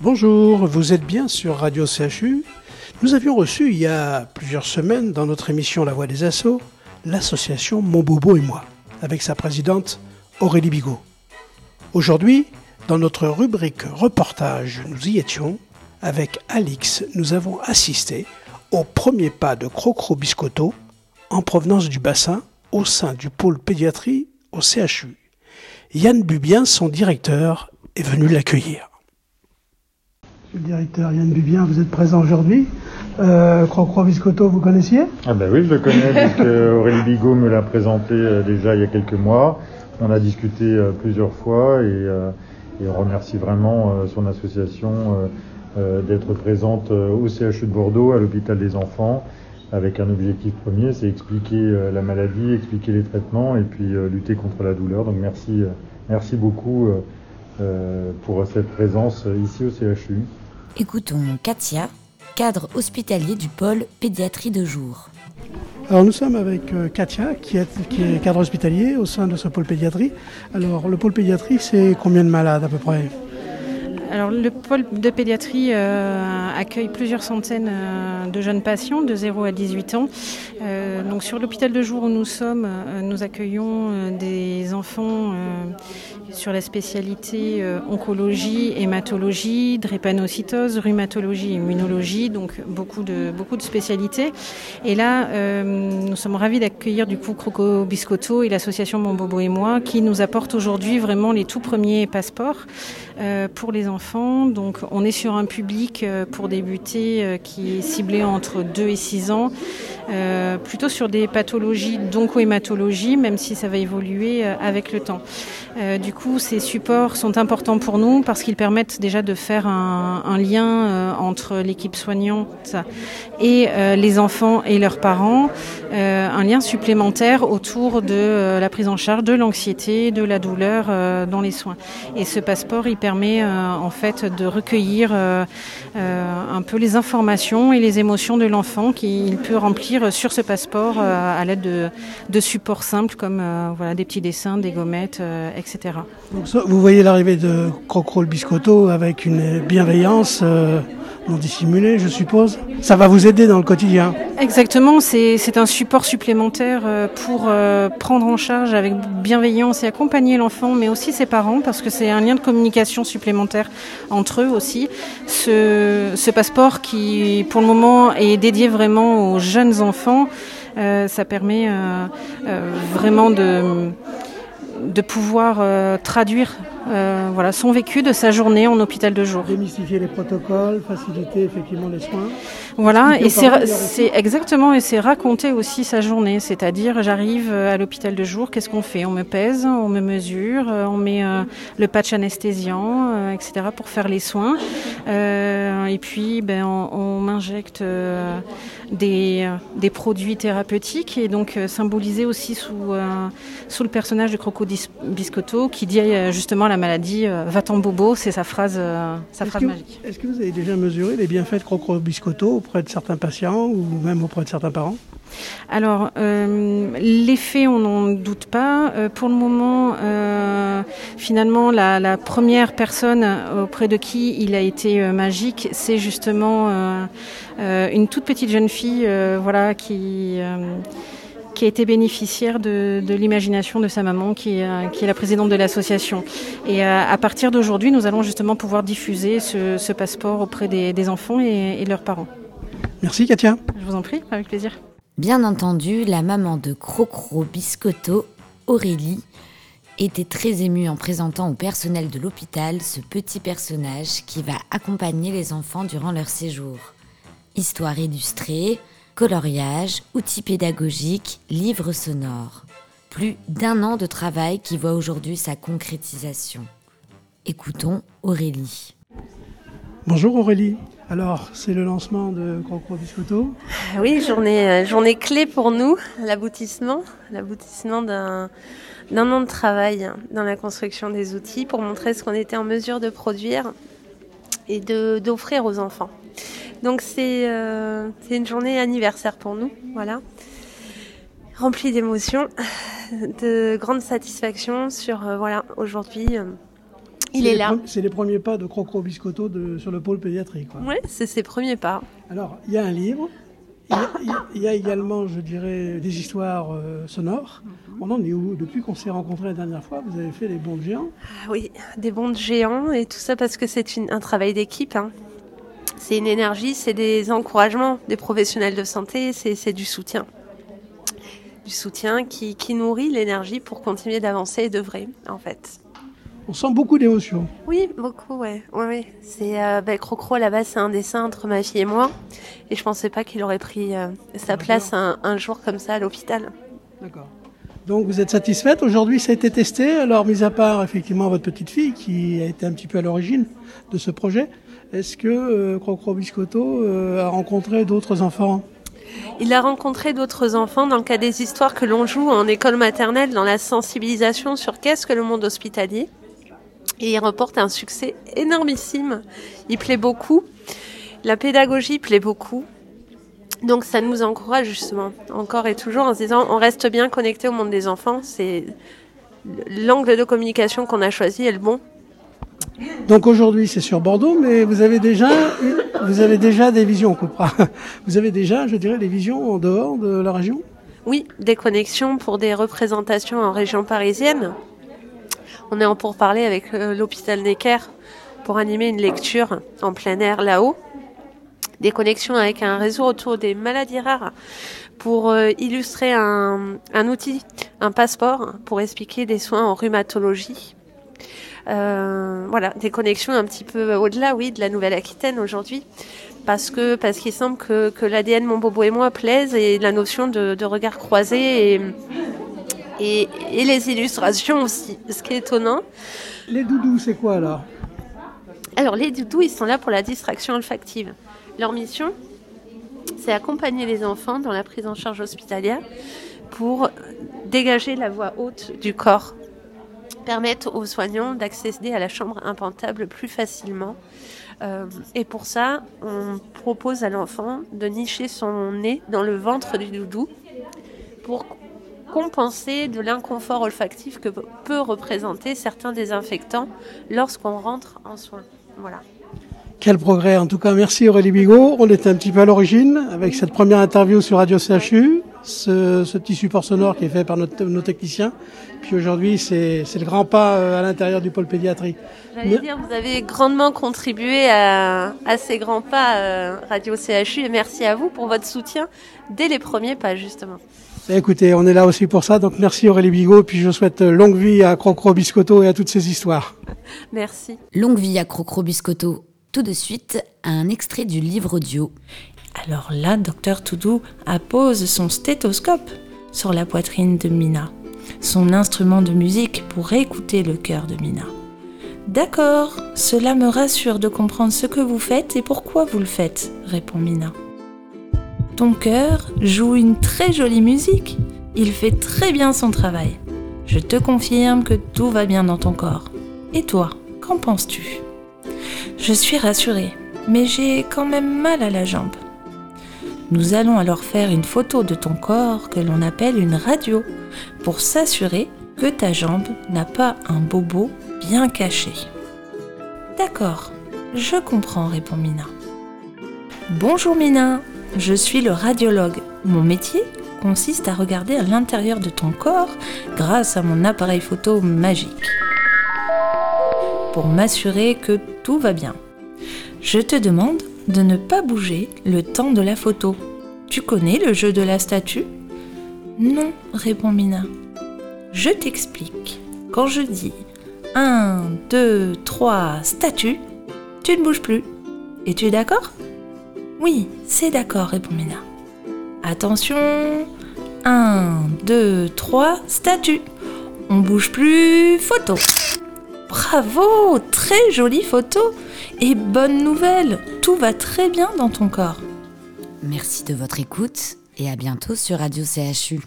Bonjour, vous êtes bien sur Radio CHU. Nous avions reçu il y a plusieurs semaines dans notre émission La Voix des Assauts l'association Mon Bobo et moi, avec sa présidente Aurélie Bigot. Aujourd'hui, dans notre rubrique reportage, nous y étions. Avec Alix, nous avons assisté au premier pas de Crocro Biscotto en provenance du bassin au sein du pôle pédiatrie au CHU. Yann Bubien, son directeur, est venu l'accueillir. Monsieur le directeur Yann Bubien, vous êtes présent aujourd'hui. Euh, Crocro Biscotto, vous connaissiez? Ah ben oui, je le connais, puisque Aurélie Bigot me l'a présenté euh, déjà il y a quelques mois. On a discuté euh, plusieurs fois et, euh, et, on remercie vraiment son association d'être présente au CHU de Bordeaux, à l'hôpital des enfants, avec un objectif premier, c'est expliquer la maladie, expliquer les traitements et puis lutter contre la douleur. Donc merci, merci beaucoup pour cette présence ici au CHU. Écoutons Katia, cadre hospitalier du pôle pédiatrie de jour. Alors nous sommes avec euh, Katia, qui est, qui est, cadre hospitalier au sein de ce pôle pédiatrie. Alors le pôle pédiatrie, c'est combien de malades à peu près? Alors, le pôle de pédiatrie euh, accueille plusieurs centaines euh, de jeunes patients de 0 à 18 ans. Euh, donc, sur l'hôpital de jour où nous sommes, nous accueillons des enfants sur la spécialité oncologie, hématologie, drépanocytose, rhumatologie, immunologie, donc beaucoup de, beaucoup de spécialités. Et là, nous sommes ravis d'accueillir du coup Croco Biscotto et l'association Mon Bobo et moi qui nous apportent aujourd'hui vraiment les tout premiers passeports pour les enfants Donc on est sur un public euh, pour débuter euh, qui est ciblé entre 2 et 6 ans, euh, plutôt sur des pathologies d'oncohématologie, même si ça va évoluer avec le temps. Du coup, ces supports sont importants pour nous parce qu'ils permettent déjà de faire un, un lien entre l'équipe soignante et les enfants et leurs parents, un lien supplémentaire autour de la prise en charge de l'anxiété, de la douleur dans les soins. Et ce passeport, il permet en fait de recueillir euh, euh, un peu les informations et les émotions de l'enfant qu'il peut remplir sur ce passeport euh, à l'aide de, supports simples comme des petits dessins, des gommettes, etc. Vous voyez l'arrivée de Crocro Biscotto avec une bienveillance non dissimulée, je suppose. Ça va vous aider dans le quotidien. Exactement, c'est un support supplémentaire pour prendre en charge avec bienveillance et accompagner l'enfant, mais aussi ses parents, parce que c'est un lien de communication supplémentaire entre eux aussi. Ce, ce, passeport qui, pour le moment, est dédié vraiment aux jeunes enfants, euh, ça permet euh, euh, vraiment de de pouvoir euh, traduire euh, voilà, son vécu de sa journée en hôpital de jour. Démystifier les protocoles, faciliter effectivement les soins. Voilà, et c'est exactement, et c'est raconter aussi sa journée, c'est-à-dire j'arrive à l'hôpital de jour, qu'est-ce qu'on fait? On me pèse, on me mesure, on met euh, le patch anesthésiant, euh, etc. pour faire les soins. Euh, et puis ben, on, on m'injecte euh, des, des, produits thérapeutiques et donc symbolisé aussi sous, sous le personnage de Crocodile Biscotto qui dit justement la maladie va-t'en bobo, c'est sa phrase, sa phrase que, magique. Est-ce que vous avez déjà mesuré les bienfaits de Crocodile Biscotto auprès de certains patients ou même auprès de certains parents? Alors, euh, l'effet, on n'en doute pas. Euh, pour le moment, euh, finalement, la, la, première personne auprès de qui il a été euh, magique, c'est justement euh, euh, une toute petite jeune fille, voilà, qui qui a été bénéficiaire de, de l'imagination de sa maman, qui est, qui est la présidente de l'association. Et à, à partir d'aujourd'hui, nous allons justement pouvoir diffuser ce, ce passeport auprès des, des enfants et, et leurs parents. Merci Katia. Je vous en prie, avec plaisir. Bien entendu, la maman de Crocro Biscotto, Aurélie, était très émue en présentant au personnel de l'hôpital ce petit personnage qui va accompagner les enfants durant leur séjour. Histoire illustrée, coloriage, outils pédagogiques, livres sonores. Plus d'un an de travail qui voit aujourd'hui sa concrétisation. Écoutons Aurélie. Bonjour Aurélie. Alors, c'est le lancement de Crocro Biscotto. Oui, journée, journée clé pour nous, l'aboutissement, l'aboutissement d'un d'un an de travail dans la construction des outils pour montrer ce qu'on était en mesure de produire et de d'offrir aux enfants. Donc c'est euh, c'est une journée anniversaire pour nous, voilà, remplie d'émotions, de grande satisfaction sur euh, voilà aujourd'hui. Euh, Il C'est est les là. C'est les premiers pas de Crocro Biscotto de- sur le pôle pédiatrique. Ouais, c'est ses premiers pas. Alors, il y a un livre. Il y a, y également, je dirais, des histoires euh, sonores. On en est où? Depuis qu'on s'est rencontrés la dernière fois, vous avez fait les bons de géants? Ah oui, des bons de géants et tout ça parce que c'est un travail d'équipe. hein. C'est une énergie, c'est des encouragements des professionnels de santé, c'est du soutien. Du soutien qui, qui nourrit l'énergie pour continuer d'avancer et d'œuvrer, en fait. On sent beaucoup d'émotion. Oui, beaucoup, ouais. ouais, ouais. C'est euh, ben, Crocro à la base, c'est un dessin entre ma fille et moi, et je pensais pas qu'il aurait pris euh, sa place un, un jour comme ça à l'hôpital. D'accord. Donc vous êtes satisfaite? Aujourd'hui, ça a été testé. Alors, mis à part effectivement votre petite fille qui a été un petit peu à l'origine de ce projet, est-ce que euh, Crocro Biscotto euh, a rencontré d'autres enfants? Il a rencontré d'autres enfants dans le cas des histoires que l'on joue en école maternelle dans la sensibilisation sur qu'est-ce que le monde hospitalier. Et il remporte un succès énormissime. Il plaît beaucoup. La pédagogie plaît beaucoup. Donc ça nous encourage justement, encore et toujours, en se disant on reste bien connecté au monde des enfants. C'est l'angle de communication qu'on a choisi est le bon. Donc aujourd'hui, c'est sur Bordeaux, mais vous avez déjà, vous avez déjà des visions. Vous avez déjà, je dirais, des visions en dehors de la région? Oui, des connexions pour des représentations en région parisienne. On est en pourparlers avec euh, l'hôpital Necker pour animer une lecture en plein air là-haut. Des connexions avec un réseau autour des maladies rares pour euh, illustrer un outil, un passeport pour expliquer des soins en rhumatologie. Euh, voilà, des connexions un petit peu au-delà, oui, de la Nouvelle-Aquitaine aujourd'hui, parce que parce qu'il semble que, que l'ADN Mon Bobo et moi plaise et la notion de, de regard croisé et, et, et les illustrations aussi, ce qui est étonnant. Les doudous, c'est quoi alors Alors les doudous, ils sont là pour la distraction olfactive. Leur mission, c'est accompagner les enfants dans la prise en charge hospitalière pour dégager la voix haute du corps, permettre aux soignants d'accéder à la chambre impentable plus facilement. Euh, et pour ça, on propose à l'enfant de nicher son nez dans le ventre du doudou pour compenser de l'inconfort olfactif que peut représenter certains désinfectants lorsqu'on rentre en soins. Voilà. Quel progrès En tout cas, merci Aurélie Bigot. On était un petit peu à l'origine avec cette première interview sur Radio CHU, ce, ce petit support sonore qui est fait par notre- nos techniciens. Puis aujourd'hui, c'est c'est le grand pas euh, à l'intérieur du pôle pédiatrie. J'allais dire, vous avez grandement contribué à, à ces grands pas euh, Radio CHU et merci à vous pour votre soutien dès les premiers pas justement. Écoutez, on est là aussi pour ça, donc merci Aurélie Bigot. Puis je souhaite euh, longue vie à Crocro Biscotto et à toutes ces histoires. Merci. Longue vie à Crocro Biscotto. Tout de suite, un extrait du livre audio. Alors là, Docteur Toudou appose son stéthoscope sur la poitrine de Mina, son instrument de musique pour écouter le cœur de Mina. D'accord, cela me rassure de comprendre ce que vous faites et pourquoi vous le faites, répond Mina. Ton cœur joue une très jolie musique. Il fait très bien son travail. Je te confirme que tout va bien dans ton corps. Et toi, qu'en penses-tu? Je suis rassurée, mais j'ai quand même mal à la jambe. Nous allons alors faire une photo de ton corps que l'on appelle une radio pour s'assurer que ta jambe n'a pas un bobo bien caché. D'accord, je comprends, répond Mina. Bonjour Mina, je suis le radiologue. Mon métier consiste à regarder à l'intérieur de ton corps grâce à mon appareil photo magique pour m'assurer que tout va bien. Je te demande de ne pas bouger le temps de la photo. Tu connais le jeu de la statue? Non, répond Mina. Je t'explique. Quand je dis 1, 2, 3, statue, tu ne bouges plus. Es-tu d'accord? Oui, c'est d'accord, répond Mina. Attention 1, 2, 3, statue. On bouge plus, photo. Bravo Très jolie photo Et bonne nouvelle Tout va très bien dans ton corps. Merci de votre écoute et à bientôt sur Radio CHU.